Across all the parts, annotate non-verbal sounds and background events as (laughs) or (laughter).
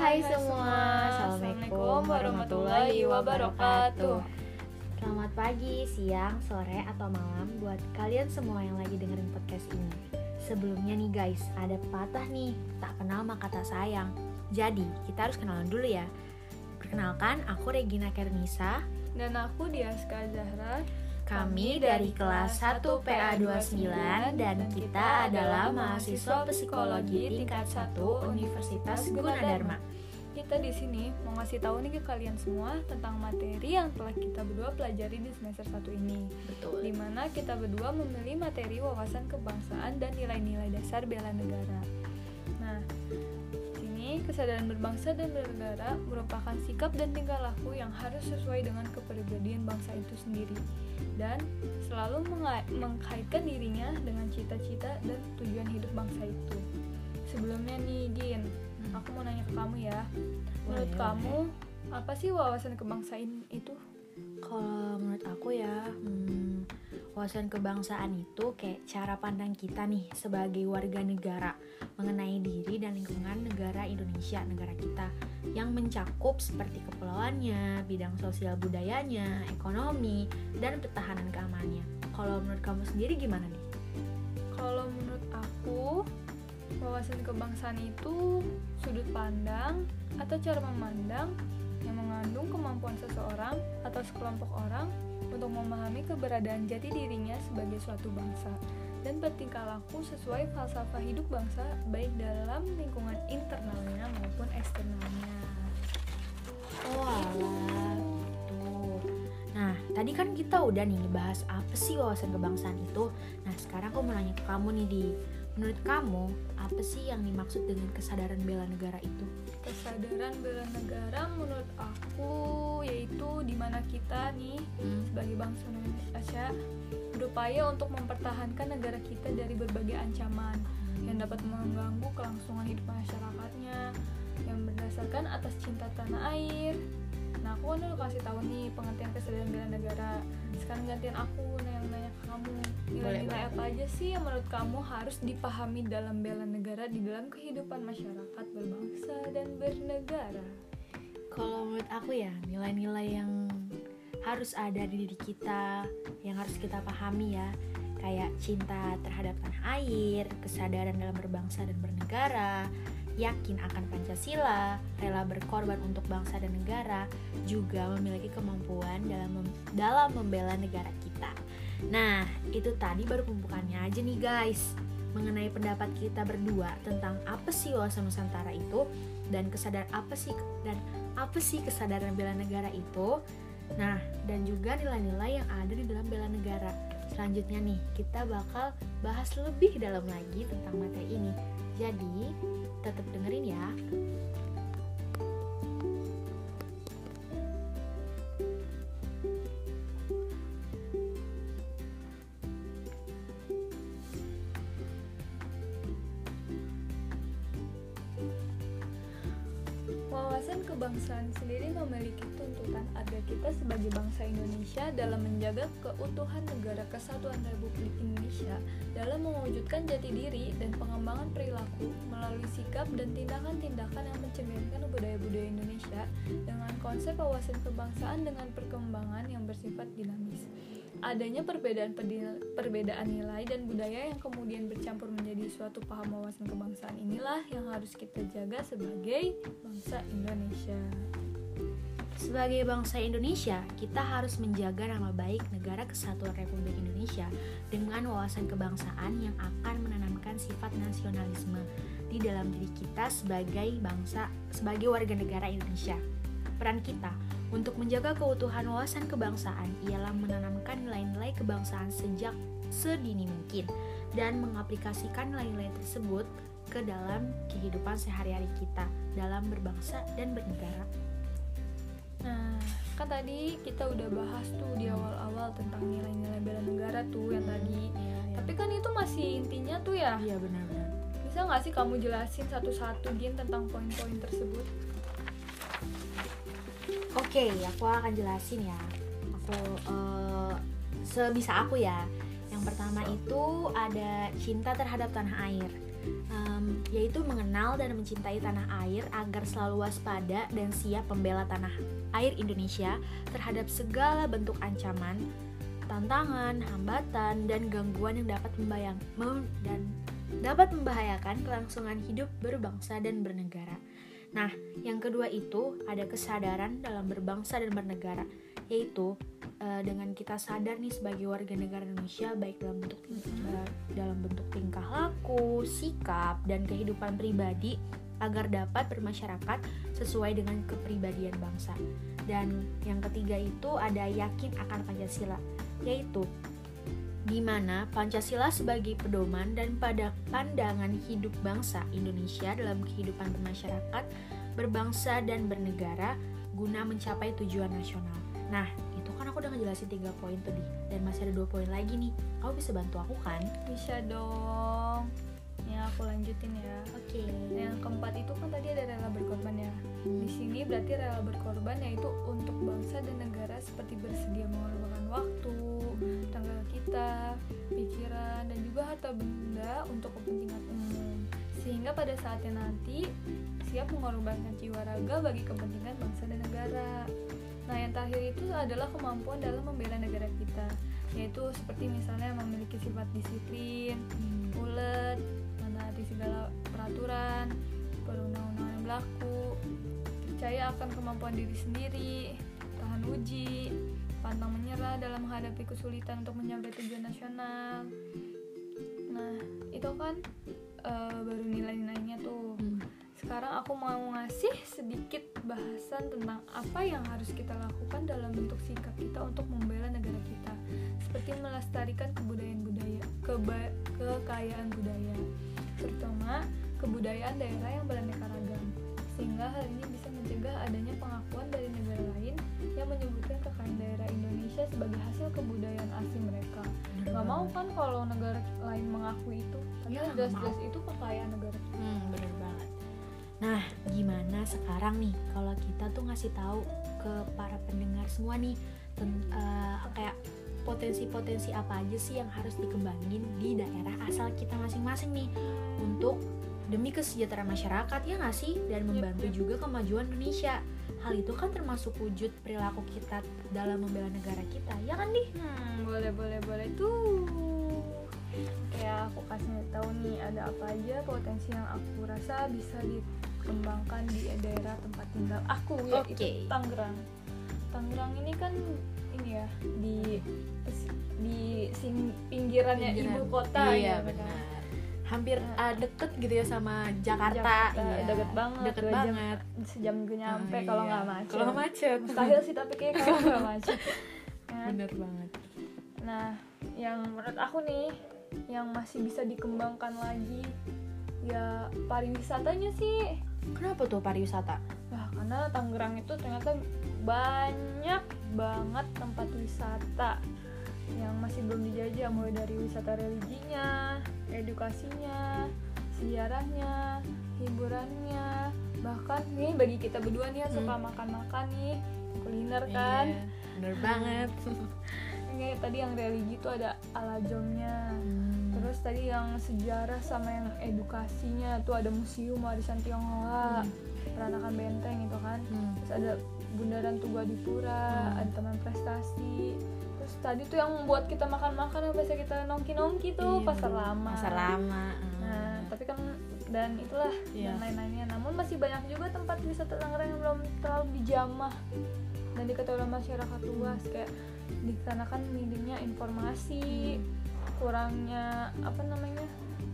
Hai hai semua, Assalamualaikum warahmatullahi wabarakatuh. Selamat pagi, siang, sore, atau malam buat kalian semua yang lagi dengerin podcast ini. Sebelumnya nih guys, ada pepatah nih, tak kenal maka tak sayang. Jadi, kita harus kenalan dulu ya. Perkenalkan, aku Regina Kernisa. Dan aku Diaska Zahra Kami dari kelas 1 PA29 dan kita adalah mahasiswa psikologi tingkat 1 Universitas Gunadarma. Kita di sini mau ngasih tahu nih ke kalian semua tentang materi yang telah kita berdua pelajari di semester 1 ini. Betul. Di mana kita berdua memilih materi wawasan kebangsaan dan nilai-nilai dasar bela negara. Nah, sini kesadaran berbangsa dan bernegara merupakan sikap dan tingkah laku yang harus sesuai dengan kepribadian bangsa itu sendiri dan selalu mengkaitkan dirinya dengan cita-cita dan tujuan hidup bangsa itu. Sebelumnya nih, Gin, aku mau nanya ke kamu ya. Menurut Boleh, kamu, apa sih wawasan kebangsaan itu? Kalau menurut aku ya, hmm, wawasan kebangsaan itu kayak cara pandang kita nih sebagai warga negara mengenai diri dan lingkungan negara Indonesia, negara kita yang mencakup seperti kepulauannya, bidang sosial budayanya, ekonomi, dan pertahanan keamanannya. Kalau menurut kamu sendiri gimana nih? Kalau menurut aku, wawasan kebangsaan itu sudut pandang atau cara memandang yang mengandung kemampuan seseorang atau sekelompok orang untuk memahami keberadaan jati dirinya sebagai suatu bangsa dan bertingkah laku sesuai falsafah hidup bangsa baik dalam lingkungan internalnya maupun eksternalnya. Oh. Nah, tadi kan kita udah nih ngebahas apa sih wawasan kebangsaan itu. Nah, sekarang aku mau nanya ke kamu nih, Di. Menurut kamu, apa sih yang dimaksud dengan kesadaran bela negara itu? Kesadaran bela negara menurut aku yaitu di mana kita nih sebagai bangsa Indonesia berupaya untuk mempertahankan negara kita dari berbagai ancaman yang dapat mengganggu kelangsungan hidup masyarakatnya yang berdasarkan atas cinta tanah air. Nah, aku kan dulu kasih tahu nih pengertian kesadaran bela negara. Sekarang gantian aku nah yang nanya ke kamu. Nilai-nilai apa aja sih yang menurut kamu harus dipahami dalam bela negara di dalam kehidupan masyarakat berbangsa dan bernegara? Kalau menurut aku ya, nilai-nilai yang harus ada di diri kita, yang harus kita pahami ya, kayak cinta terhadap tanah air, kesadaran dalam berbangsa dan bernegara, yakin akan Pancasila, rela berkorban untuk bangsa dan negara, juga memiliki kemampuan dalam mem- dalam membela negara kita. Nah, itu tadi baru pembukaannya aja nih guys. Mengenai pendapat kita berdua tentang apa sih wawasan Nusantara itu dan kesadar apa sih dan apa sih kesadaran bela negara itu. Nah, dan juga nilai-nilai yang ada di dalam bela negara. Selanjutnya nih, kita bakal bahas lebih dalam lagi tentang materi ini. Jadi, tetap dengerin ya. Bangsa Indonesia dalam menjaga keutuhan negara kesatuan Republik Indonesia dalam mewujudkan jati diri dan pengembangan perilaku melalui sikap dan tindakan-tindakan yang mencerminkan budaya-budaya Indonesia dengan konsep wawasan kebangsaan dengan perkembangan yang bersifat dinamis. Adanya perbedaan perbedaan nilai dan budaya yang kemudian bercampur menjadi suatu paham wawasan kebangsaan inilah yang harus kita jaga sebagai bangsa Indonesia. Sebagai bangsa Indonesia, kita harus menjaga nama baik negara kesatuan Republik Indonesia dengan wawasan kebangsaan yang akan menanamkan sifat nasionalisme di dalam diri kita sebagai bangsa, sebagai warga negara Indonesia. Peran kita untuk menjaga keutuhan wawasan kebangsaan ialah menanamkan nilai-nilai kebangsaan sejak sedini mungkin dan mengaplikasikan nilai-nilai tersebut ke dalam kehidupan sehari-hari kita dalam berbangsa dan bernegara. Nah, kan tadi kita udah bahas tuh di awal-awal tentang nilai-nilai bela negara tuh yang tadi. Tapi kan itu masih intinya tuh ya. iya benar-benar. Bisa nggak sih kamu jelasin satu-satu Gin tentang poin-poin tersebut? Oke, aku akan jelasin ya. Aku eh, sebisa aku ya. Yang pertama itu ada cinta terhadap tanah air, um, yaitu mengenal dan mencintai tanah air agar selalu waspada dan siap membela tanah air Indonesia terhadap segala bentuk ancaman, tantangan, hambatan, dan gangguan yang dapat membayang mem dan dapat membahayakan kelangsungan hidup berbangsa dan bernegara. Nah, yang kedua itu ada kesadaran dalam berbangsa dan bernegara, yaitu uh, dengan kita sadar nih sebagai warga negara Indonesia baik dalam bentuk uh, dalam bentuk tingkah laku, sikap dan kehidupan pribadi agar dapat bermasyarakat sesuai dengan kepribadian bangsa. Dan yang ketiga itu ada yakin akan Pancasila, yaitu di mana Pancasila sebagai pedoman dan pada pandangan hidup bangsa Indonesia dalam kehidupan bermasyarakat, berbangsa dan bernegara guna mencapai tujuan nasional. Nah, kan aku udah ngejelasin tiga poin tadi dan masih ada dua poin lagi nih. Kamu bisa bantu aku kan? Bisa dong. Ya aku lanjutin ya. Oke. Okay. yang keempat itu kan tadi ada rela berkorban ya. Di sini berarti rela berkorban yaitu untuk bangsa dan negara seperti bersedia mengorbankan waktu tenaga kita pikiran dan juga harta benda untuk kepentingan umum. Sehingga pada saatnya nanti siap mengorbankan jiwa raga bagi kepentingan bangsa dan negara Nah, yang terakhir itu adalah kemampuan dalam membela negara kita, yaitu seperti misalnya memiliki sifat disiplin, hmm. ulet, menaati segala peraturan, perundang-undangan yang berlaku, percaya akan kemampuan diri sendiri, tahan uji, pantang menyerah dalam menghadapi kesulitan untuk mencapai tujuan nasional. Nah, itu kan uh, baru nilai-nilainya tuh. Hmm sekarang aku mau ngasih sedikit bahasan tentang apa yang harus kita lakukan dalam bentuk sikap kita untuk membela negara kita. Seperti melestarikan kebudayaan budaya keba kekayaan budaya terutama kebudayaan daerah yang beraneka ragam sehingga hal ini bisa mencegah adanya pengakuan dari negara lain yang menyebutkan kekayaan daerah Indonesia sebagai hasil kebudayaan asli mereka. Nggak mau kan kalau negara lain mengakui itu? Ya, jelas-jelas itu kekayaan negara hmm, bener banget Nah, gimana sekarang nih kalau kita tuh ngasih tahu ke para pendengar semua nih ten, uh, kayak potensi-potensi apa aja sih yang harus dikembangin di daerah asal kita masing-masing nih untuk demi kesejahteraan masyarakat ya nggak sih dan membantu juga kemajuan Indonesia. Hal itu kan termasuk wujud perilaku kita dalam membela negara kita, ya kan nih? Hmm, boleh boleh boleh tuh. Kayak aku kasih tahu nih ada apa aja potensi yang aku rasa bisa di kembangkan di daerah tempat tinggal aku ya okay. itu Tangerang Tangerang ini kan ini ya di di sing, pinggirannya Pinggiran. ibu kota iya, ya benar hampir uh, deket gitu ya sama Jakarta, Jakarta iya. deket banget deket banget jam, sejam gue nyampe oh, kalau nggak iya. macet kalau macet mustahil sih tapi kayak kalau nggak (laughs) macet ya. bener banget nah yang menurut aku nih yang masih bisa dikembangkan lagi ya pariwisatanya sih Kenapa tuh pariwisata? Nah, karena Tangerang itu ternyata banyak banget tempat wisata yang masih belum dijajah mulai dari wisata religinya, edukasinya, sejarahnya, hiburannya, bahkan nih bagi kita berdua nih yang suka hmm. makan-makan nih kuliner kan. Iya, bener banget. (laughs) Ini tadi yang religi tuh ada alajomnya. Hmm terus tadi yang sejarah sama yang edukasinya tuh ada museum warisan Tionghoa hmm. peranakan benteng itu kan. Hmm. terus ada bundaran Tugadipura hmm. ada taman prestasi. Terus tadi tuh yang membuat kita makan-makan yang biasa kita nongki-nongki tuh iya, pasar lama. Pasar lama nah tapi kan dan itulah yeah. dan lain-lainnya. Namun masih banyak juga tempat wisata Tangerang yang belum terlalu dijamah dan diketahui oleh masyarakat luas. Kayak di sana kan minimnya informasi hmm kurangnya apa namanya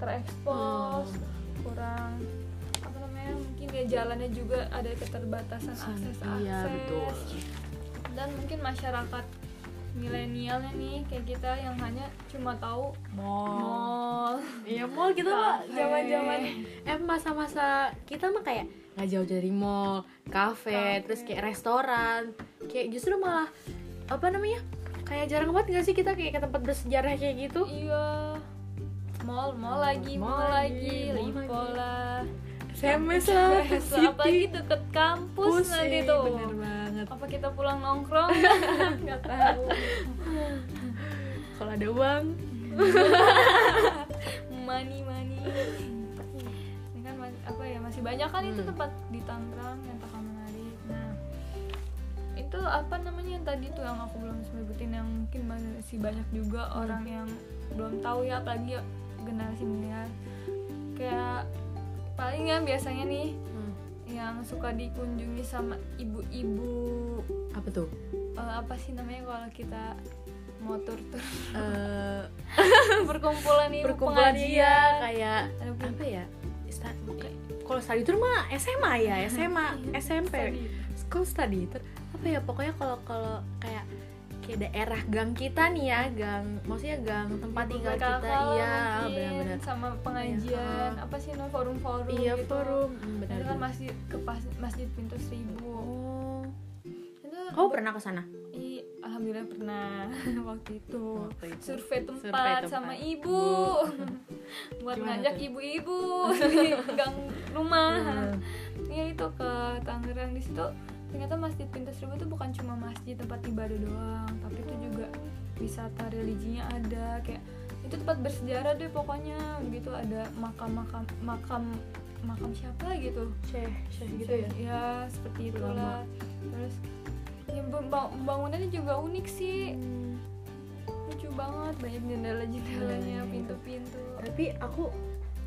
terekspos hmm. kurang apa namanya mungkin ya jalannya juga ada keterbatasan akses akses iya, betul. dan mungkin masyarakat milenialnya nih kayak kita yang hanya cuma tahu mall, mall. iya mall kita mah zaman zaman eh masa-masa kita mah kayak nggak jauh dari mall kafe terus kayak restoran kayak justru malah apa namanya kayak jarang banget gak sih kita kayak ke tempat bersejarah kayak gitu? Iya. Mall mall lagi mall, mall lagi lipo lah SMS lah apalagi deket kampus Pusing, nanti tuh. bener banget. Apa kita pulang nongkrong? (laughs) Nggak tahu. Kalau ada uang. (laughs) Money money. Ini kan apa ya masih banyak kan itu Hmm. tempat di Tangerang yang tak itu apa namanya yang tadi tuh yang aku belum sebutin yang mungkin masih banyak juga Hmm. orang yang belum tahu ya apalagi generasi milenial kayak paling ya biasanya nih Hmm. yang suka dikunjungi sama ibu-ibu. Apa tuh? Eh, apa sih namanya kalau kita motor tur Eh, (laughs) perkumpulan ibu perkumpulan iya pengajian. kayak Ada pun- apa ya? Kalau study tour mah SMA ya SMA SMP Tadi. kalau study tour apa ya pokoknya kalau kalau kayak kayak daerah gang kita nih ya gang maksudnya gang tempat tinggal kita iya benar-benar. sama pengajian Iya. apa sih no forum-forum iya gitu. forum Hmm, benar kan masjid ke pas- masjid pintu seribu. Oh. Itu kau pernah ke sana? I, alhamdulillah pernah (laughs) waktu itu. Waktu itu. survei tempat, Survei tempat. sama ibu. (laughs) Buat Gimana ngajak ibu-ibu di (laughs) gang rumah. Hmm. Iya itu ke Tangerang. Di situ ternyata masjid pintu seribu itu bukan cuma masjid tempat ibadah doang tapi itu juga wisata religinya ada kayak itu tempat bersejarah deh pokoknya. Begitu ada makam-makam makam makam siapa gitu? Syekh Syekh gitu ya? ya seperti itulah. Terus ya bang- bangunannya juga unik sih. Lucu banget banyak jendela-jendelanya Iya, iya, pintu-pintu. Tapi aku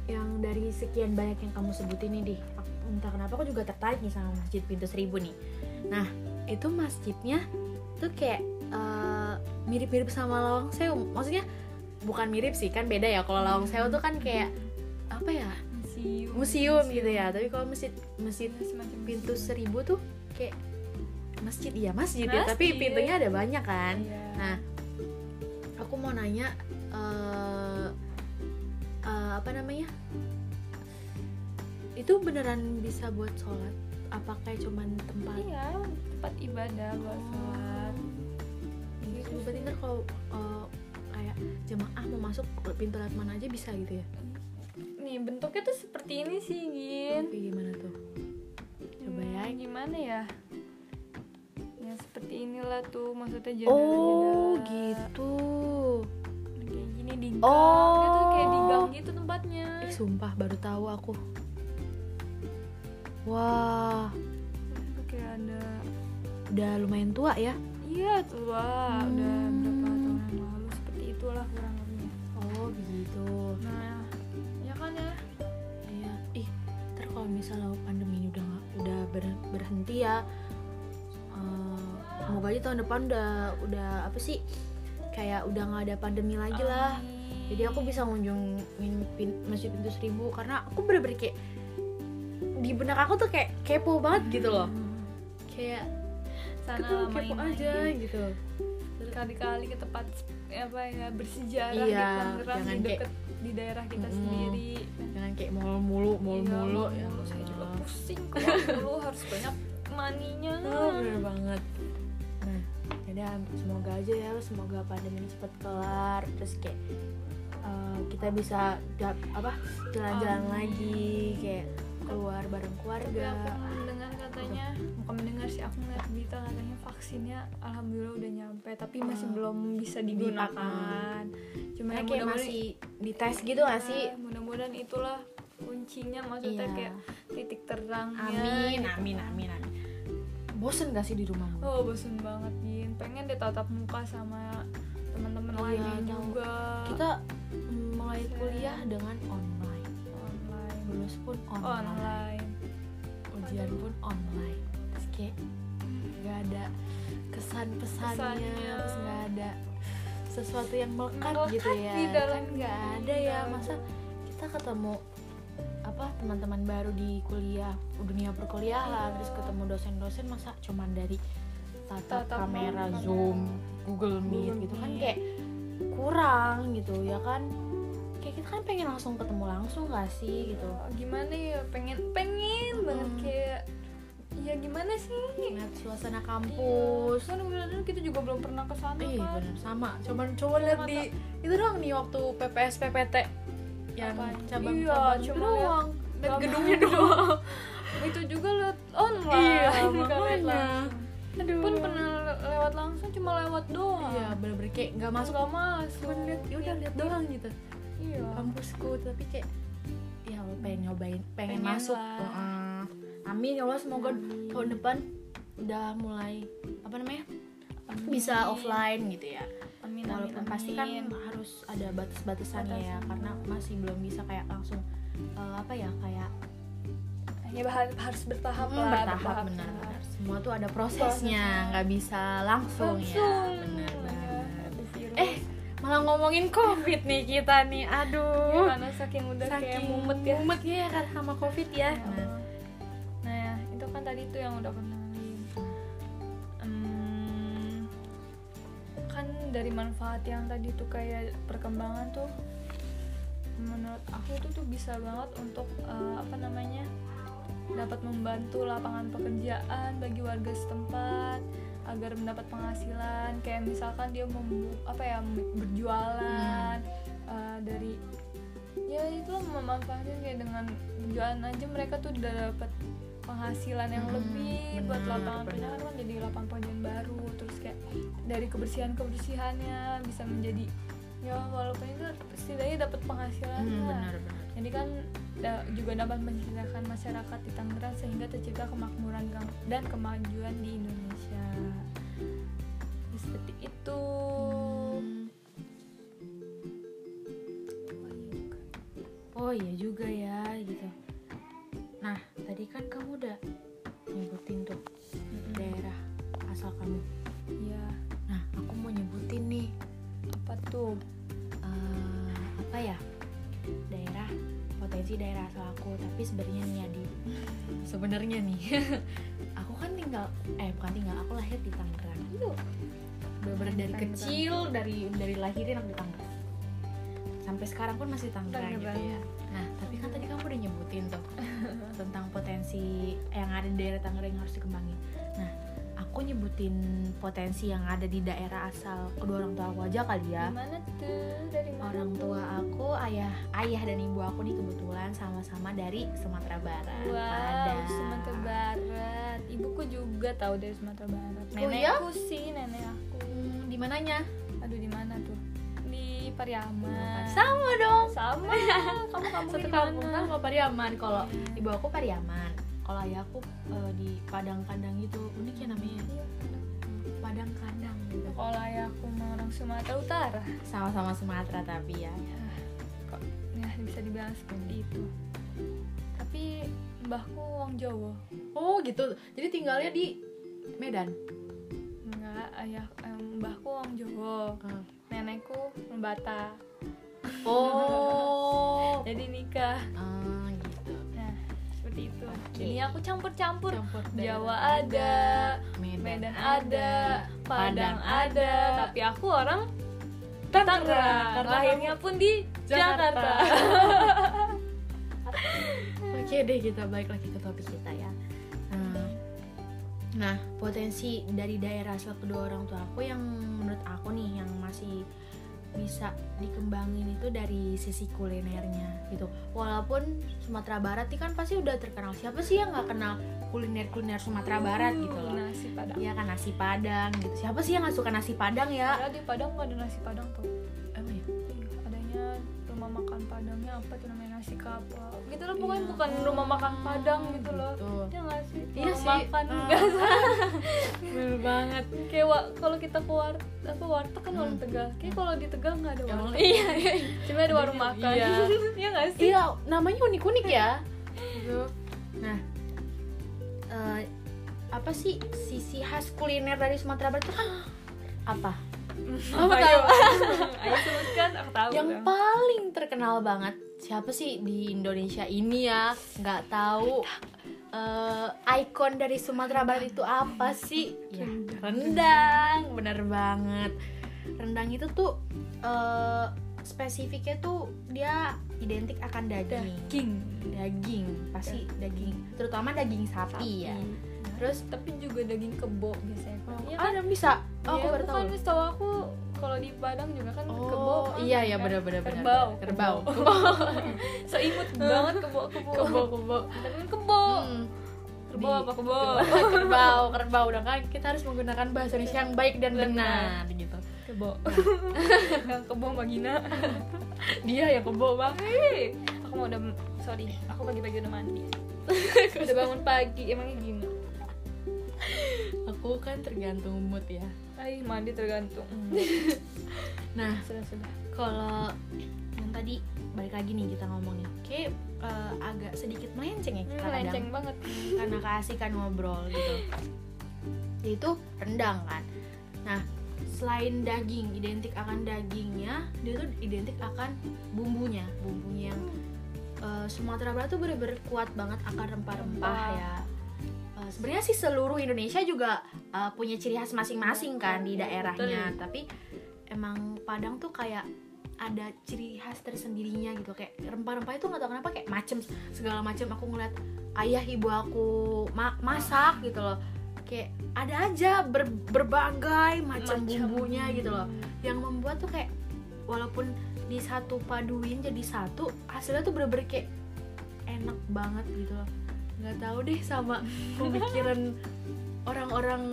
yang dari sekian banyak yang kamu sebutin nih deh aku- entah kenapa aku juga tertarik nih sama masjid pintu seribu nih. Nah itu masjidnya tuh kayak eh, mirip-mirip sama lawang sewu. Maksudnya bukan mirip sih kan beda ya. Kalau lawang sewu tuh kan kayak apa ya? Museum. Museum gitu ya. Tapi kalau masjid masjid Ya, semacam pintu museum. seribu tuh kayak masjid. Iya masjid, ya. Tapi Masjid. pintunya ada banyak kan. Iya. Nah, aku mau nanya eh eh, apa namanya? Itu beneran bisa buat sholat? Apa kayak cuman tempat? iya tempat ibadah buat sholat Gitu. Berarti ntar kalau eh, kayak jemaah mau masuk pintu lewat mana aja bisa gitu ya? nih bentuknya tuh seperti ini sih Gin Kayak gimana tuh? Coba ya. Hmm, gimana ya ya seperti inilah tuh maksudnya jendela Oh gitu. kayak gini di gang Oh. itu kayak di gang gitu tempatnya Eh sumpah baru tahu aku. Wah, Itu kayak ada udah lumayan tua ya? iya tuh lah udah Hmm. berapa tahun yang lalu seperti itulah kurang lebihnya Oh begitu. nah ya kan ya Iya, ih, ntar kalau misalnya pandemi ini udah nggak- udah ber- berhenti ya, eh, semoga aja tahun depan udah udah apa sih, kayak udah nggak ada pandemi lagi lah. Amin. Jadi aku bisa ngunjungin pin, masjid pintu seribu karena aku bener-bener kayak di benak aku tuh kayak kepo banget gitu loh, kayak sana kepo main-main. aja gitu. berkali-kali ke tempat apa ya bersejarah Iya, di Tangerang di kayak- deket di daerah kita Mm-mm. sendiri Jangan kayak mall mulu, mall Iya, mulu ya. mulu. saya juga pusing keluar mulu harus banyak maninya (laughs) Oh, bener banget. Nah, yaudah semoga aja ya, semoga pandemi ini cepat kelar, terus kayak uh, kita bisa dap- apa jalan-jalan lagi, kayak keluar bareng tapi keluarga. aku mendengar katanya bukan mendengar sih aku ngeliat berita katanya vaksinnya alhamdulillah udah nyampe tapi masih Oh. belum bisa digunakan cuma Kayak, ya kayak masih dites gitu gak sih? Ah, mudah-mudahan itulah kuncinya maksudnya Iya. kayak titik terangnya Amin, amin, amin, amin. Bosen gak sih di rumah? Oh bosen banget Gin Pengen deh tatap muka sama teman-teman Iya, lainnya juga Kita mulai kuliah dengan online lulus pun online, online ujian pun online. Terus kayak gak ada kesan pesannya, Pesannya. terus gak ada sesuatu yang melekat Melekat gitu ya. di dalam kan nggak ada ya nggak masa kita ketemu apa teman-teman baru di kuliah dunia perkuliahan Iya. terus ketemu dosen-dosen masa cuman dari tatap Tatap kamera zoom Google Meet Google gitu kan kayak kurang gitu ya kan kayak kita kan pengen langsung ketemu langsung gak sih gitu? Oh, Gimana ya? Pengen Pengen banget Mm. kayak Ya gimana sih? Lihat suasana kampus. Kan bener kita juga belum pernah ke sana Ih kan bener sama. Cuman coba lihat di itu doang nih waktu PPS PPT yang Apaan? cabang Iya, cabang itu doang. Gedungnya doang. (laughs) Itu juga online Iya, Nggak liat makanya. aduh pun pernah le- lewat langsung cuma lewat doang. Iya bener-bener kayak nggak masuk. Nggak masuk. Cuma lihat ya udah lihat doang gitu iya kampusku tapi kayak ya Allah pengen nyobain pengen, Pengen masuk lah. Heeh. amin ya Allah semoga Amin. tahun depan udah mulai apa namanya Amin. bisa offline gitu ya amin, amin, walaupun pasti kan amin. harus ada batas-batasannya ya karena masih belum bisa kayak langsung eh, apa ya kayak ya harus bertahap hmm, lah bertahap lah. benar-benar semua tuh ada prosesnya nggak bisa langsung, ya langsung Ya, malah ngomongin covid nih kita nih. Ya, aduh karena saking udah kayak saking mumet ya. mumet ya karena sama covid ya. Nah, nah ya itu kan tadi tuh yang udah kenalin Hmm, kan dari manfaat yang tadi tuh kayak perkembangan tuh menurut aku itu tuh bisa banget untuk eh, apa namanya dapat membantu lapangan pekerjaan bagi warga setempat agar mendapat penghasilan. Kayak misalkan dia mem apa ya berjualan eh, dari ya itu memanfaatkan kayak dengan berjualan aja mereka tuh udah dapat penghasilan yang Hmm, lebih buat benar, lapangan pekerjaan kan jadi lapangan pekerjaan baru. Terus kayak dari kebersihan kebersihannya bisa menjadi ya walaupun itu setidaknya dapat penghasilan hmm, lah. benar benar. Jadi kan da- juga dapat menceritakan masyarakat di Tangerang sehingga tercipta kemakmuran dan kemajuan di Indonesia itu oh iya juga ya gitu. Nah tadi kan kamu udah nyebutin tuh Mm-mm. daerah asal kamu. Iya, nah aku mau nyebutin nih. Apa tuh? Eh, apa ya? Daerah potensi daerah asal aku tapi sebenarnya nih ya di (laughs) sebenarnya nih (laughs) aku kan tinggal eh bukan tinggal aku lahir di Tangerang bener dari kecil dari dari lahirin aku di Tangerang. Sampai sekarang pun masih Tangerang gitu ya. nah tapi kan tadi kamu udah nyebutin tuh (laughs) tentang potensi yang ada di daerah Tangerang yang harus dikembangin. Nah aku nyebutin potensi yang ada di daerah asal kedua orang tua aku aja kali ya Gimana tuh? Dari mana? orang tua aku ayah ayah dan ibu aku nih kebetulan sama-sama dari Sumatera Barat Wow, Padang. Sumatera Barat. Ibuku juga tahu dari Sumatera Barat. Oh, Nenekku sih, nenek aku. Hmm, di mananya Aduh, di mana tuh? Di Pariaman. sama dong Sama. (laughs) Kamu kamu satu kampung sama Pariaman kalau ibu aku Pariaman kalau ayah aku eh, di Padang Kandang gitu unik ya namanya Iya, Padang Kandang gitu Kalau ayahku mah orang Sumatera Utara. sama-sama Sumatera tapi ya Ya, kok ya bisa dibilang seperti itu. Tapi mbahku orang Jawa. oh gitu jadi tinggalnya di Medan Enggak, ayah mbahku orang Jawa. Nenekku orang Batak. oh (laughs) Jadi nikah. Nah, seperti itu. Jadi aku campur-campur. Campur Jawa ada, Medan, Medan ada, Padang ada, tapi aku orang Tangerang Lahirnya pun di Jakarta. Jakarta. (laughs) Oke deh kita balik lagi ke topik kita ya. Nah, nah potensi dari daerah asal kedua orang tua aku yang menurut aku bisa dikembangin itu dari sisi kulinernya gitu. Walaupun Sumatera Barat kan pasti udah terkenal. Siapa sih yang nggak kenal kuliner kuliner Sumatera Barat gitu loh? Nasi Padang. Iya kan nasi Padang gitu. Siapa sih yang nggak suka nasi Padang ya? Padahal di Padang nggak ada nasi Padang tuh. Ya? Rumah makan Padangnya apa tuh namanya nasi kapau. Gitu loh pokoknya Iya. bukan rumah makan Padang gitu loh. Dia nggak sih? Iya Warung sih. makan Ah. biasa. (laughs) Bener banget. Kayak kalau kita ke war apa warteg kan warung Hmm. Tegal. Kayak kalau di Tegal nggak ada warteg. Iya, iya. Cuma ada warung Iya. makan. Iya. (laughs) Iya nggak sih? Iya, namanya unik-unik ya. Gitu. Nah, eh, apa sih sisi khas kuliner dari Sumatera Barat itu kan (gasps) apa? Apa tahu? (laughs) Ayo sebutkan, aku tahu. Yang kan. paling terkenal banget siapa sih di Indonesia ini ya? Nggak tahu. eh, ikon dari Sumatera Barat itu apa sih? Ya, rendang, bener banget. Rendang itu tuh eh, spesifiknya tuh dia identik akan daging. King. daging pasti daging terutama daging sapi, ya terus tapi juga daging kebo biasanya. Iya ah ada bisa. Oh, aku Iya, baru tahu. kan setahu aku kalau di Padang juga kan oh kebo kan, iya iya kan? benar benar kerbau. kerbau. (laughs) So imut banget kebo kebo. Kebo kebo. Tapi kan kebo. Hmm. kerbau apa kerbau kerbau kerbau. Udah kan kita harus menggunakan bahasa Indonesia yang baik dan Benar. benar gitu. Kerbau yang kerbau Magina dia yang kebo (laughs) bang. Hei, aku mau udah sorry. Aku pagi-pagi udah mandi. (laughs) Udah bangun pagi emangnya gini aku kan tergantung mood ya. Ay, mandi tergantung. (laughs) Nah sudah sudah. kalau yang tadi balik lagi nih kita ngomongnya kayak eh, agak sedikit melenceng ya kita kadang melenceng banget. karena keasikan ngobrol gitu. Yaitu rendang kan. Nah selain daging identik akan dagingnya dia tuh identik akan bumbunya. Bumbunya yang eh, Sumatera Barat tuh bener-bener kuat banget akan rempah-rempah Rempah. ya sebenarnya sih seluruh Indonesia juga eh, punya ciri khas masing-masing kan di daerahnya. Tapi emang Padang tuh kayak ada ciri khas tersendirinya gitu. Kayak rempah-rempah itu nggak tahu kenapa kayak macem segala macam aku ngeliat ayah ibu aku ma- masak gitu loh. Kayak ada aja ber- berbagai macam Macam. bumbunya gitu loh. Yang membuat tuh kayak walaupun di satu paduin jadi satu hasilnya tuh bener-bener kayak enak banget gitu loh nggak tahu deh sama pemikiran orang-orang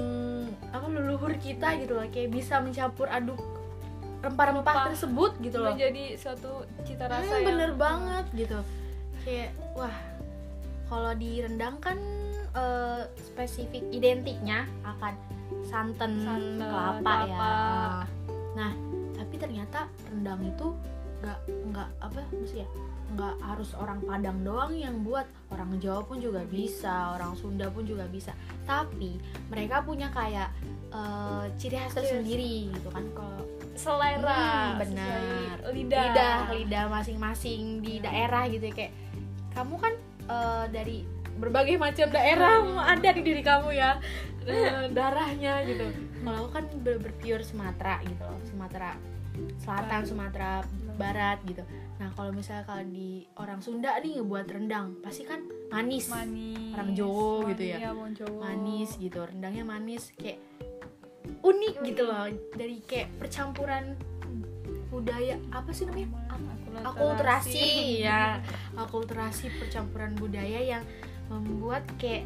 apa leluhur kita gitu loh kayak bisa mencampur aduk rempah-rempah Rempah. tersebut gitu loh menjadi suatu cita rasa Hmm, yang bener banget gitu kayak wah kalau di rendang kan eh, spesifik identiknya akan santan, Santan, kelapa, ya kelapa. nah tapi ternyata rendang itu nggak nggak apa maksudnya nggak harus orang Padang doang yang buat. Orang Jawa pun juga bisa orang Sunda pun juga bisa. Tapi mereka punya kayak eh, ciri khas tersendiri gitu kan. Kalau selera Hmm, benar. lidah. Lidah lidah masing-masing di daerah gitu ya. Kayak kamu kan eh, dari berbagai macam daerah ada di diri kamu ya. (laughs) Eh, darahnya gitu. Kalau aku kan ber, Sumatera gitu loh. Sumatera Selatan Sumatera Barat gitu. Nah kalau misalnya kalau di orang Sunda nih ngebuat rendang pasti kan manis. Manis. Orang Jawa manis, gitu ya. Jawa. manis gitu rendangnya manis kayak unik gitu loh. Dari kayak percampuran budaya apa sih namanya? Akulturasi. Ya akulturasi percampuran budaya yang membuat kayak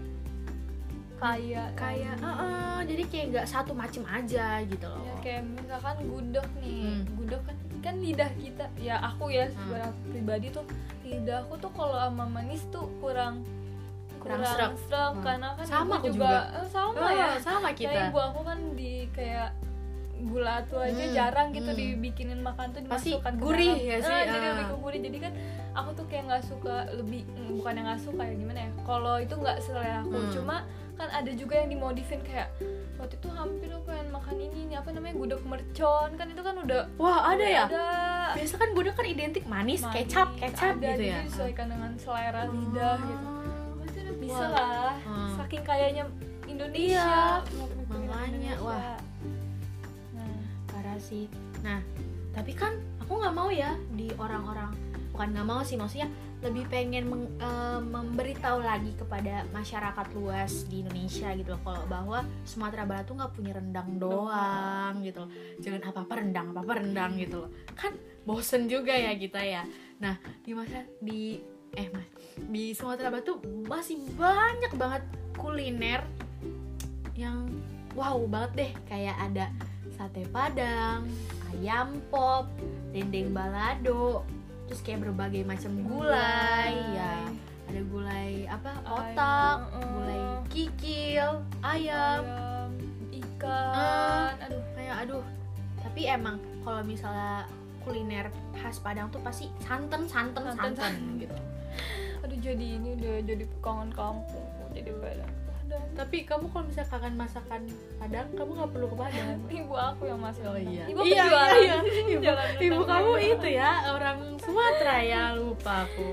kayak kayak eh, eh, jadi kayak nggak satu macem aja gitu loh ya kayak misalkan gudeg nih Hmm. gudeg kan kan lidah kita ya aku ya Hmm. secara pribadi tuh lidah aku tuh kalau sama manis tuh kurang Kurang sreg. Hmm. karena kan Sama aku juga, juga. eh, sama Oh, ya sama kayak kita ibu aku kan di kayak gula tuh aja Hmm, jarang gitu hmm. dibikinin makan tuh dimasukkan gurih ya Nah, sih, jadi ah. lebih ke gurih jadi kan aku tuh kayak nggak suka lebih mm, bukan yang nggak suka ya gimana ya kalau itu nggak selera aku Hmm. cuma kan ada juga yang dimodifin kayak waktu itu hampir aku pengen makan ini nih apa namanya gudeg mercon kan itu kan udah wah ada ya ada biasa kan gudeg kan identik manis, manis, kecap kecap ada, gitu jadi ya disesuaikan dengan selera lidah gitu pasti udah bisa Wah. lah Hmm. saking kayanya Indonesia Iya, makanya, Indonesia. wah. Sih. Nah tapi kan aku nggak mau ya di orang-orang bukan nggak mau sih maksudnya lebih pengen meng- eh, memberitahu lagi kepada masyarakat luas di Indonesia gitu loh kalau bahwa Sumatera Barat tuh nggak punya rendang doang gitu loh. Jangan apa apa rendang apa apa rendang gitu loh. Kan bosen juga ya kita ya. Nah di masa di eh mas di Sumatera Barat tuh masih banyak banget kuliner yang wow banget deh. Kayak ada sate padang ayam pop dendeng balado terus kayak berbagai macam gulai ya. Ada gulai apa otak Ayam, gulai eh. kikil ayam ayam ikan. aduh kayak aduh. Tapi emang kalau misalnya kuliner khas Padang tuh pasti santan santan Santan, santan gitu. (laughs) Aduh jadi ini udah jadi kangen kampung jadi padang Padang. tapi kamu kalau misalnya kangen masakan Padang kamu nggak perlu ke Padang (laughs) ibu aku yang masak Oh iya. ibu Iya, penjualan iya, iya. (laughs) Ibu, ibu kamu gitu. itu ya orang Sumatera ya lupa aku.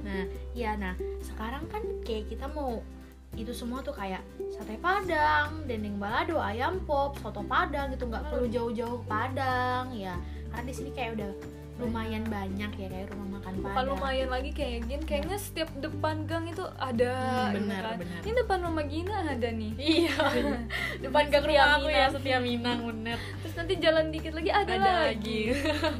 Nah, iya nah sekarang kan kayak kita mau itu semua tuh kayak sate padang, dendeng balado, ayam pop, soto padang gitu nggak perlu jauh-jauh ke Padang ya. Karena di sini kayak udah lumayan banyak ya kayak rumah makan bukan Padang. lumayan lagi kayak gini kayaknya setiap depan gang itu ada Hmm, gitu benar, kan. benar. ini depan rumah Gina ada nih Iya, (laughs) depan gang rumah aku ya Minang. setia Minang bener. terus nanti jalan dikit lagi ada, Ada lagi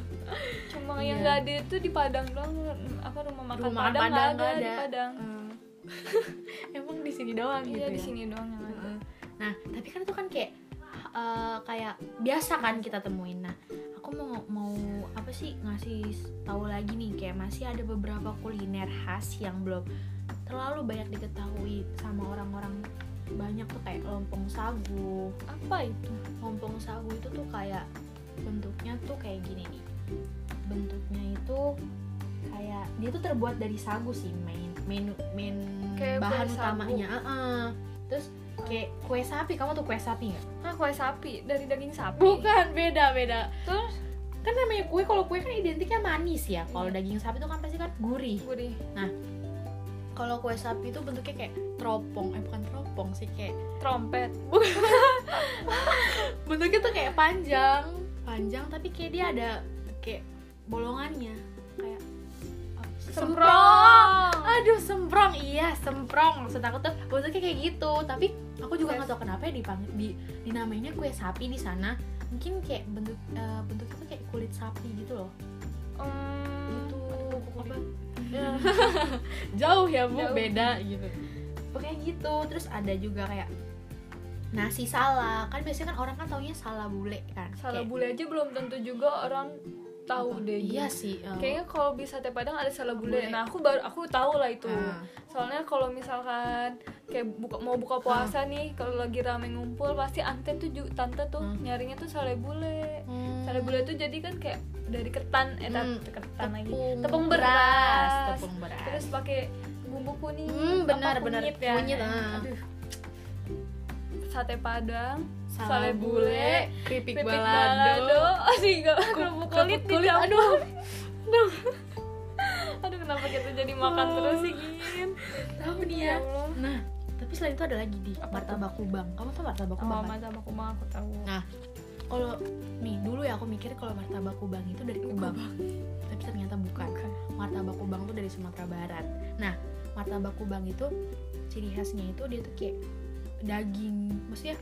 (laughs) cuma Iya. yang nggak ada itu di Padang doang apa rumah makan Rumah Padang nggak ada, nggak di ada. Padang Hmm. (laughs) emang di sini doang gitu iya ya di sini doang yang ada nah tapi kan itu kan kayak eh, kayak biasa kan kita temuin. Nah aku mau mau apa sih ngasih tahu lagi nih kayak masih ada beberapa kuliner khas yang belum terlalu banyak diketahui sama orang-orang. Banyak tuh kayak lompong sagu. Apa itu? Lompong sagu itu tuh kayak bentuknya tuh kayak gini nih. Bentuknya itu kayak dia tuh terbuat dari sagu sih main main main Kayak bahan utamanya. Heeh. terus kayak kue sapi kamu tuh kue sapi nggak? Nah kue sapi dari daging sapi. Bukan beda beda. Terus? Kan namanya kue kalau kue kan identiknya manis ya. Kalau Iya. daging sapi itu kan pasti kan gurih. Gurih. Kalau kue sapi itu bentuknya kayak teropong. Eh bukan teropong sih kayak trompet. (laughs) Bentuknya tuh kayak panjang. Panjang tapi kayak dia ada kayak bolongannya. Kayak sih? semprong. Aduh semprong. Iya semprong. Maksud aku tuh bentuknya kayak gitu. Tapi aku juga nggak tahu kenapa ya dipanggil di dinamainnya kue sapi di sana. Mungkin kayak bentuk eh, bentuknya tuh kayak kulit sapi gitu loh. Gitu aduh, apa? Ya. (laughs) jauh ya bu. Jauh. beda gitu. Pokoknya gitu. Terus ada juga kayak nasi sala kan biasanya kan orang kan taunya sala bule kan. Salah Kayak- bule aja belum tentu juga orang tahu deh iya sih eh. kayaknya kalau di sate padang ada salah bule Bule. nah aku baru aku tahu lah itu Ah. soalnya kalau misalkan kayak buka mau buka puasa nih kalau lagi rame ngumpul pasti ante tuh tante tuh Hmm. nyarinya tuh sale bule Hmm. sale bule tuh jadi kan kayak dari ketan eh Hmm. ketan lagi tepung, tepung beras, tepung beras terus pakai bumbu kuning Hmm, benar, benar. kunyit ya Kunyit, ah. aduh sate padang sale bule keripik balado. aduh enggak kerupuk kulit kulit, dicampur aduh. Aduh kenapa kita jadi makan Oh. terus sih Gin? Tahu nih ya nah tapi selain itu ada lagi di martabak kubang. Kamu tau martabak oh, kubang kan? martabak kubang aku tahu. Nah, kalau nih dulu ya aku mikir kalau martabak kubang itu dari kubang. Tapi ternyata bukan. Bukan. Martabak kubang tuh dari Sumatera Barat. Nah, martabak kubang itu ciri khasnya itu dia tuh kayak daging, maksudnya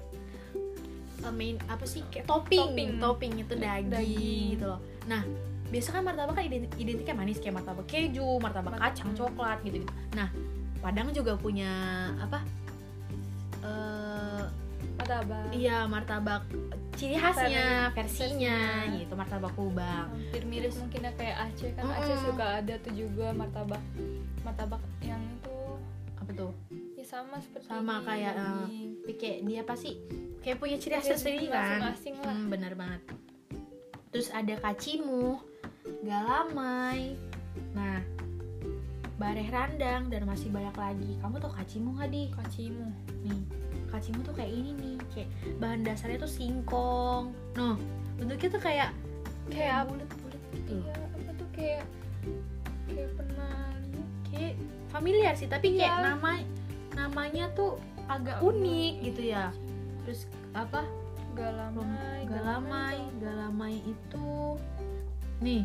main apa sih kayak topping, Topping. topping itu daging, Daging. gitu loh. Nah, biasa kan martabak kan ident- identiknya manis kayak martabak keju, martabak kacang coklat gitu gitu. Nah, Padang juga punya apa? eh martabak iya martabak ciri khasnya, versinya, gitu martabak kubang. hampir mirip Terus- mungkin ya kayak Aceh kan Mm-mm. Aceh suka ada tuh juga martabak martabak yang itu Apa tuh? Ya sama seperti Sama ini, kayak, eh, daging. Tapi kayak dia pasti kayak punya ciri khas sendiri kan. lah Hmm, bener banget. Terus ada kacimu, galamai, nah bareh randang dan masih banyak lagi. Kamu tau kacimu nggak di? kacimu Nih, kacimu tuh kayak ini nih, kayak bahan dasarnya tuh singkong. Noh, bentuknya tuh kayak Kayak apa? bulat-bulat gitu. iya apa tuh kayak kayak pernah lihat Kayak familiar sih, tapi kayak Iya. nama namanya tuh agak unik gitu ya. Terus apa? galamai galamai galamai itu. Nih.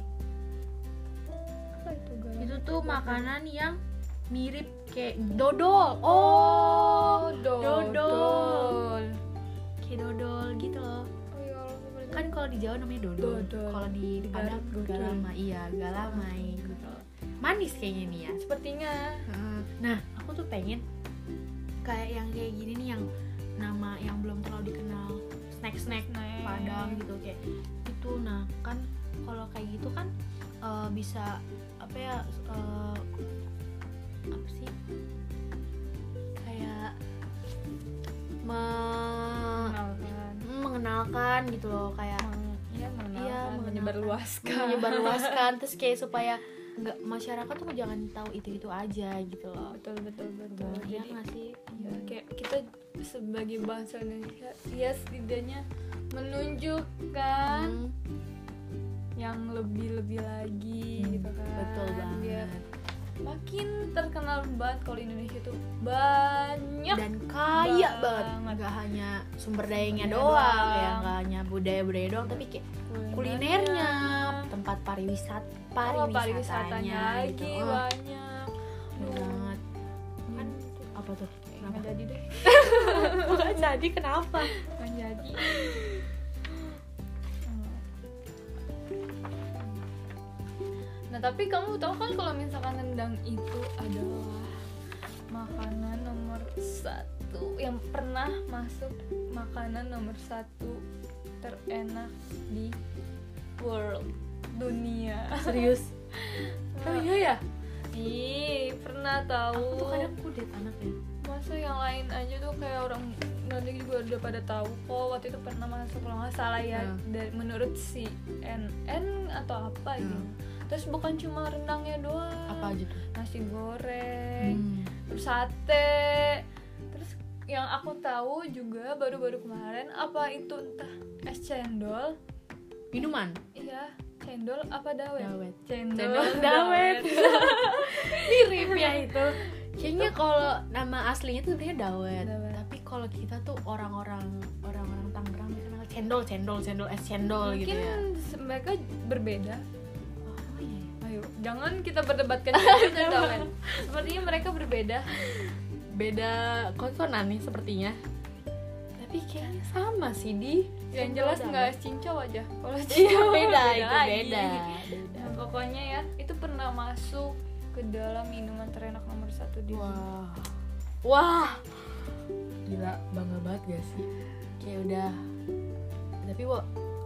Apa itu galamai itu tuh makanan yang mirip kayak dodol. Oh dodol. dodol. kayak dodol gitu loh. Oh ya kan kalau di Jawa namanya dodol, Dodol. kalau di Padang galamai iya galamai gitu manis kayaknya nih ya. Sepertinya. Nah aku tuh pengen kayak yang kayak gini nih yang nama yang belum terlalu dikenal snack snack. Snack. Padang gitu kayak itu nah kan kalau kayak gitu kan eh, bisa apa ya eh, apa sih kayak me- mengenalkan. mengenalkan gitu loh kayak Meng- iya mengenalkan Iya, menyebarluaskan. menyebarluaskan. Terus kayak supaya nggak masyarakat tuh jangan tahu itu itu aja gitu loh. Betul betul betul. Iya jadi nggak sih? ya, kayak kita sebagai bangsa Indonesia ya setidaknya menunjukkan Hmm, yang lebih lebih lagi Hmm, gitu kan. Betul banget. biar makin terkenal banget kalau Indonesia tuh banyak dan kaya banget. banget. Nggak hanya sumber dayanya Sumber doang, doang. ya nggak hanya budaya budaya doang tapi kayak kulinernya. tempat pariwisata oh, pariwisatanya, pariwisatanya lagi gitu. Oh, banyak banget. Kan apa tuh? Nggak kenapa? jadi deh. (laughs) Nggak jadi kenapa? Nggak jadi tapi kamu tahu kan kalau misalkan rendang itu adalah makanan yang pernah masuk makanan nomor satu terenak di world dunia. Serius? (laughs) Oh iya ya? Ih pernah tahu. Aku tuh kadang kudet anaknya masa yang lain aja tuh kayak orang nanti juga udah pada tahu kok waktu itu pernah masuk kalau nggak salah ya Hmm. dari menurut si NN atau apa gitu. Hmm. Terus bukan cuma rendangnya doang. Apa aja tuh? Nasi goreng Hmm. terus sate. Terus yang aku tahu juga baru-baru kemarin apa itu entah es cendol? Minuman? Iya cendol apa dawet? Dawet. Cendol, Cendol (laughs) dawet. (laughs) mirip ya itu. Kayaknya kalau nama aslinya tuh dia dawet. Dawet. tapi kalau kita tuh orang-orang orang-orang Tangerang dikenal cendol cendol cendol es cendol mungkin gitu ya. mereka berbeda ayo jangan kita berdebatkan dawet (laughs) sepertinya mereka berbeda. Beda konsonan nih sepertinya. Tapi kayaknya sama sih di. Yang jelas nggak cincau aja. Kalau iya cincau beda itu lagi. beda. Nah, pokoknya ya itu pernah masuk ke dalam minuman terenak nomor satu di dunia. wah wah. Gila bangga banget gak sih? Kayak udah tapi wo,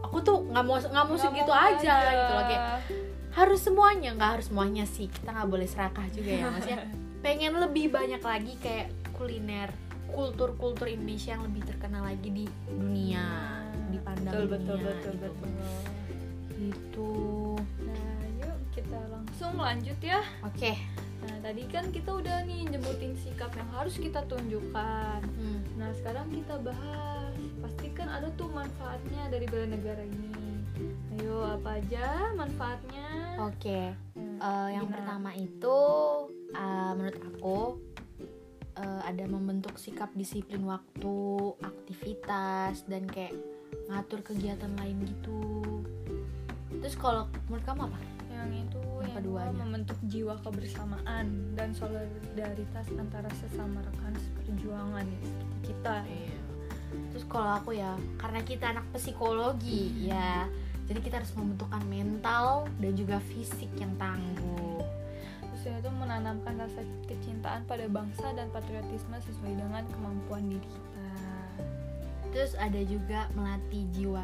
aku tuh nggak mau nggak mau segitu mau aja, gitu loh. Kayak harus semuanya nggak harus semuanya sih. Kita nggak boleh serakah juga ya maksudnya (laughs) pengen lebih banyak lagi kayak kuliner kultur-kultur Indonesia yang lebih terkenal lagi di dunia dipandang betul betul dunia betul gitu. betul. Gitu. Nah yuk kita langsung lanjut ya. Oke. Nah tadi kan kita udah nih nyebutin sikap yang harus kita tunjukkan. Hmm. nah sekarang kita bahas. Pasti kan ada tuh manfaatnya dari bela negara ini ayo apa aja manfaatnya oke Nah, Eh, yang gimana? pertama itu eh, menurut aku eh, ada membentuk sikap disiplin waktu, aktivitas dan kayak ngatur kegiatan lain gitu. Terus kalau menurut kamu apa? yang itu Yang kedua membentuk jiwa kebersamaan dan solidaritas antara sesama rekan seperjuangan seperti kita Terus kalau aku ya, karena kita anak psikologi ya, jadi kita harus membentukkan mental dan juga fisik yang tangguh. terus itu menanamkan rasa kecintaan pada bangsa dan patriotisme sesuai dengan kemampuan diri kita Terus ada juga melatih jiwa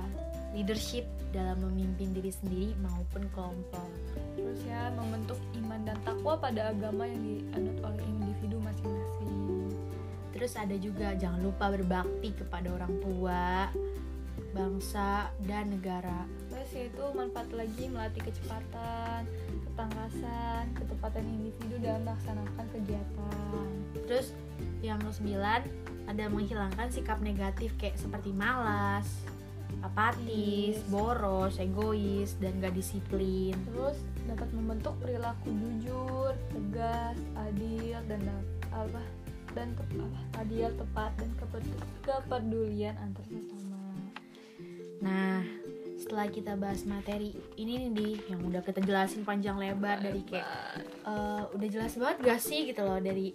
leadership dalam memimpin diri sendiri maupun kelompok. terus ya membentuk iman dan takwa pada agama yang dianut oleh individu masing-masing Terus ada juga jangan lupa berbakti kepada orang tua, bangsa dan negara. Yaitu manfaat lagi melatih kecepatan ketangkasan ketepatan individu dalam melaksanakan kegiatan Terus yang kesembilan ada menghilangkan sikap negatif kayak seperti malas, apatis, Yes. boros, egois dan gak disiplin. terus dapat membentuk perilaku jujur tegas adil dan da- apa dan te- apa, adil tepat dan kepe- kepedulian antar sesama Nah, setelah kita bahas materi ini nih di yang udah kita jelasin panjang lebar dari kayak eh, udah jelas banget gak sih gitu loh dari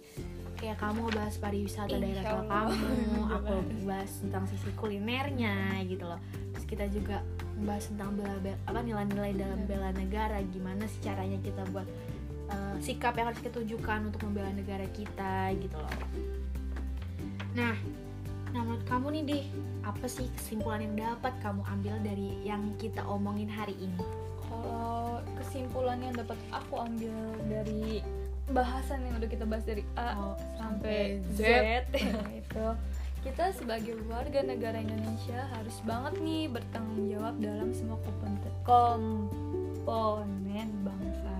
kayak kamu bahas pariwisata Insya daerah kamu, (laughs) aku bahas tentang sisi kulinernya gitu loh. Terus kita juga membahas tentang bela, bela- apa nilai-nilai dalam bela negara, gimana sih caranya kita buat eh, sikap yang harus kita tunjukkan untuk membela negara kita gitu loh. Nah, kamu nih di apa sih kesimpulan yang dapat kamu ambil dari yang kita omongin hari ini? kalau kesimpulan yang dapat aku ambil dari bahasan yang udah kita bahas dari A Oh, sampai Z, (laughs) itu kita sebagai warga negara Indonesia harus banget nih bertanggung jawab dalam semua kompon- komponen bangsa.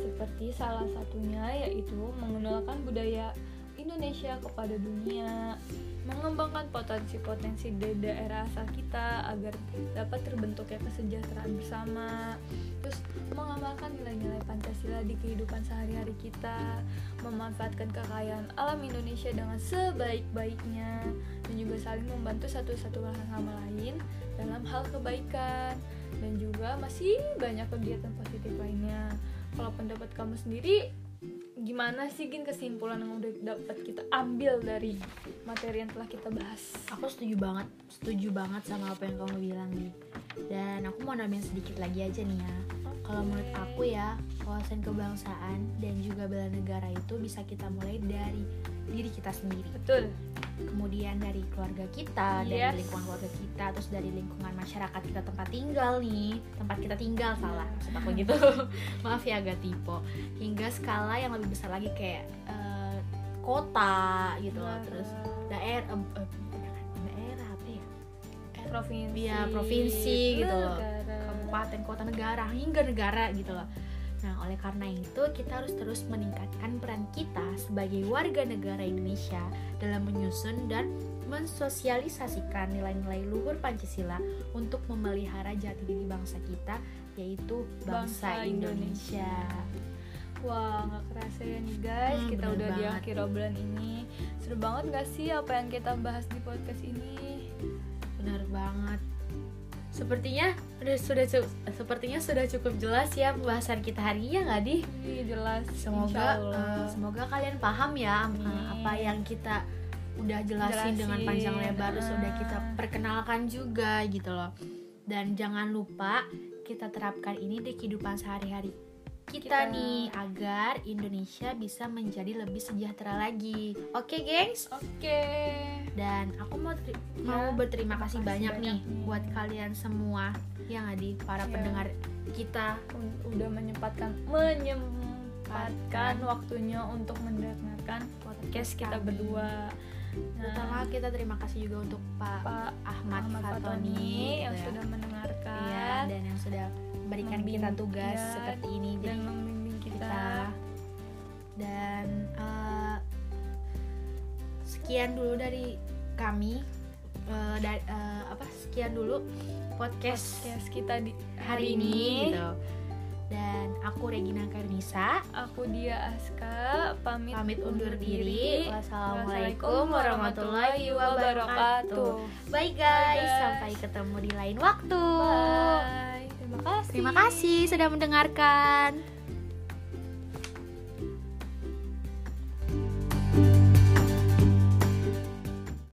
Seperti salah satunya yaitu mengenalkan budaya Indonesia kepada dunia mengembangkan potensi-potensi di daerah asal kita agar dapat terbentuknya kesejahteraan bersama. Terus mengamalkan nilai-nilai Pancasila di kehidupan sehari-hari kita memanfaatkan kekayaan alam Indonesia dengan sebaik-baiknya dan juga saling membantu satu satu sama lain dalam hal kebaikan. Dan juga masih banyak kegiatan positif lainnya. Kalau pendapat kamu sendiri gimana sih gin kesimpulan yang udah dapat kita ambil dari materi yang telah kita bahas Aku setuju banget, setuju banget sama apa yang kamu bilang nih. Dan aku mau nambahin sedikit lagi aja nih ya. kalau menurut aku ya wawasan kebangsaan dan juga bela negara itu bisa kita mulai dari diri kita sendiri. Betul. Kemudian dari keluarga kita Yes. dari lingkungan keluarga kita terus dari lingkungan masyarakat kita tempat tinggal nih. Tempat kita tinggal salah. Maksud aku gitu. (laughs) Maaf ya agak tipe. Hingga skala yang lebih besar lagi kayak eh, kota gitu loh. Terus daerah apa ya provinsi Iya, provinsi gitu loh. negara. kabupaten kota negara hingga negara gitu loh nah oleh karena itu kita harus terus meningkatkan peran kita sebagai warga negara Indonesia dalam menyusun dan mensosialisasikan nilai-nilai luhur Pancasila untuk memelihara jati diri bangsa kita yaitu bangsa, Bangsa Indonesia. Wah, nggak kerasa ya nih guys, Hmm, kita udah di banget. akhir obrolan ini. Seru banget gak sih apa yang kita bahas di podcast ini? Benar banget. Sepertinya udah sudah sepertinya sudah cukup jelas ya pembahasan kita hari ini ya nggak di? Iya jelas. Semoga eh, semoga kalian paham ya Amin. eh, apa yang kita udah jelasin, dengan Jelasin, panjang lebar terus ah. udah kita perkenalkan juga gitu loh. Dan jangan lupa kita terapkan ini di kehidupan sehari-hari kita, Kita. nih agar Indonesia bisa menjadi lebih sejahtera lagi. Oke, gengs? Oke. Dan aku mau Ya, mau berterima terima kasih kasih banyak, nih banyak nih. buat kalian semua yang ada para Ya. pendengar kita. Udah menyempatkan menyempatkan waktunya untuk mendengarkan podcast kita kami. berdua. Terutama kita terima kasih juga untuk Pak, Pak Ahmad, Ahmad Fatoni Fatoni yang gitu ya. sudah mendengarkan Iya, dan yang sudah memberikan kita Membimbing, tugas ya, seperti ini dan jadi membimbing kita. kita. Dan eh, sekian dulu dari kami eh, da- eh, apa sekian dulu podcast podcast kita di hari ini. gitu. Dan aku Regina Karnisa. Aku dia Aska pamit pamit undur diri. Wassalamualaikum wassalamualaikum warahmatullahi wabarakatuh. bye guys. Guys. sampai ketemu di lain waktu. Bye. Terima kasih. terima kasih sudah mendengarkan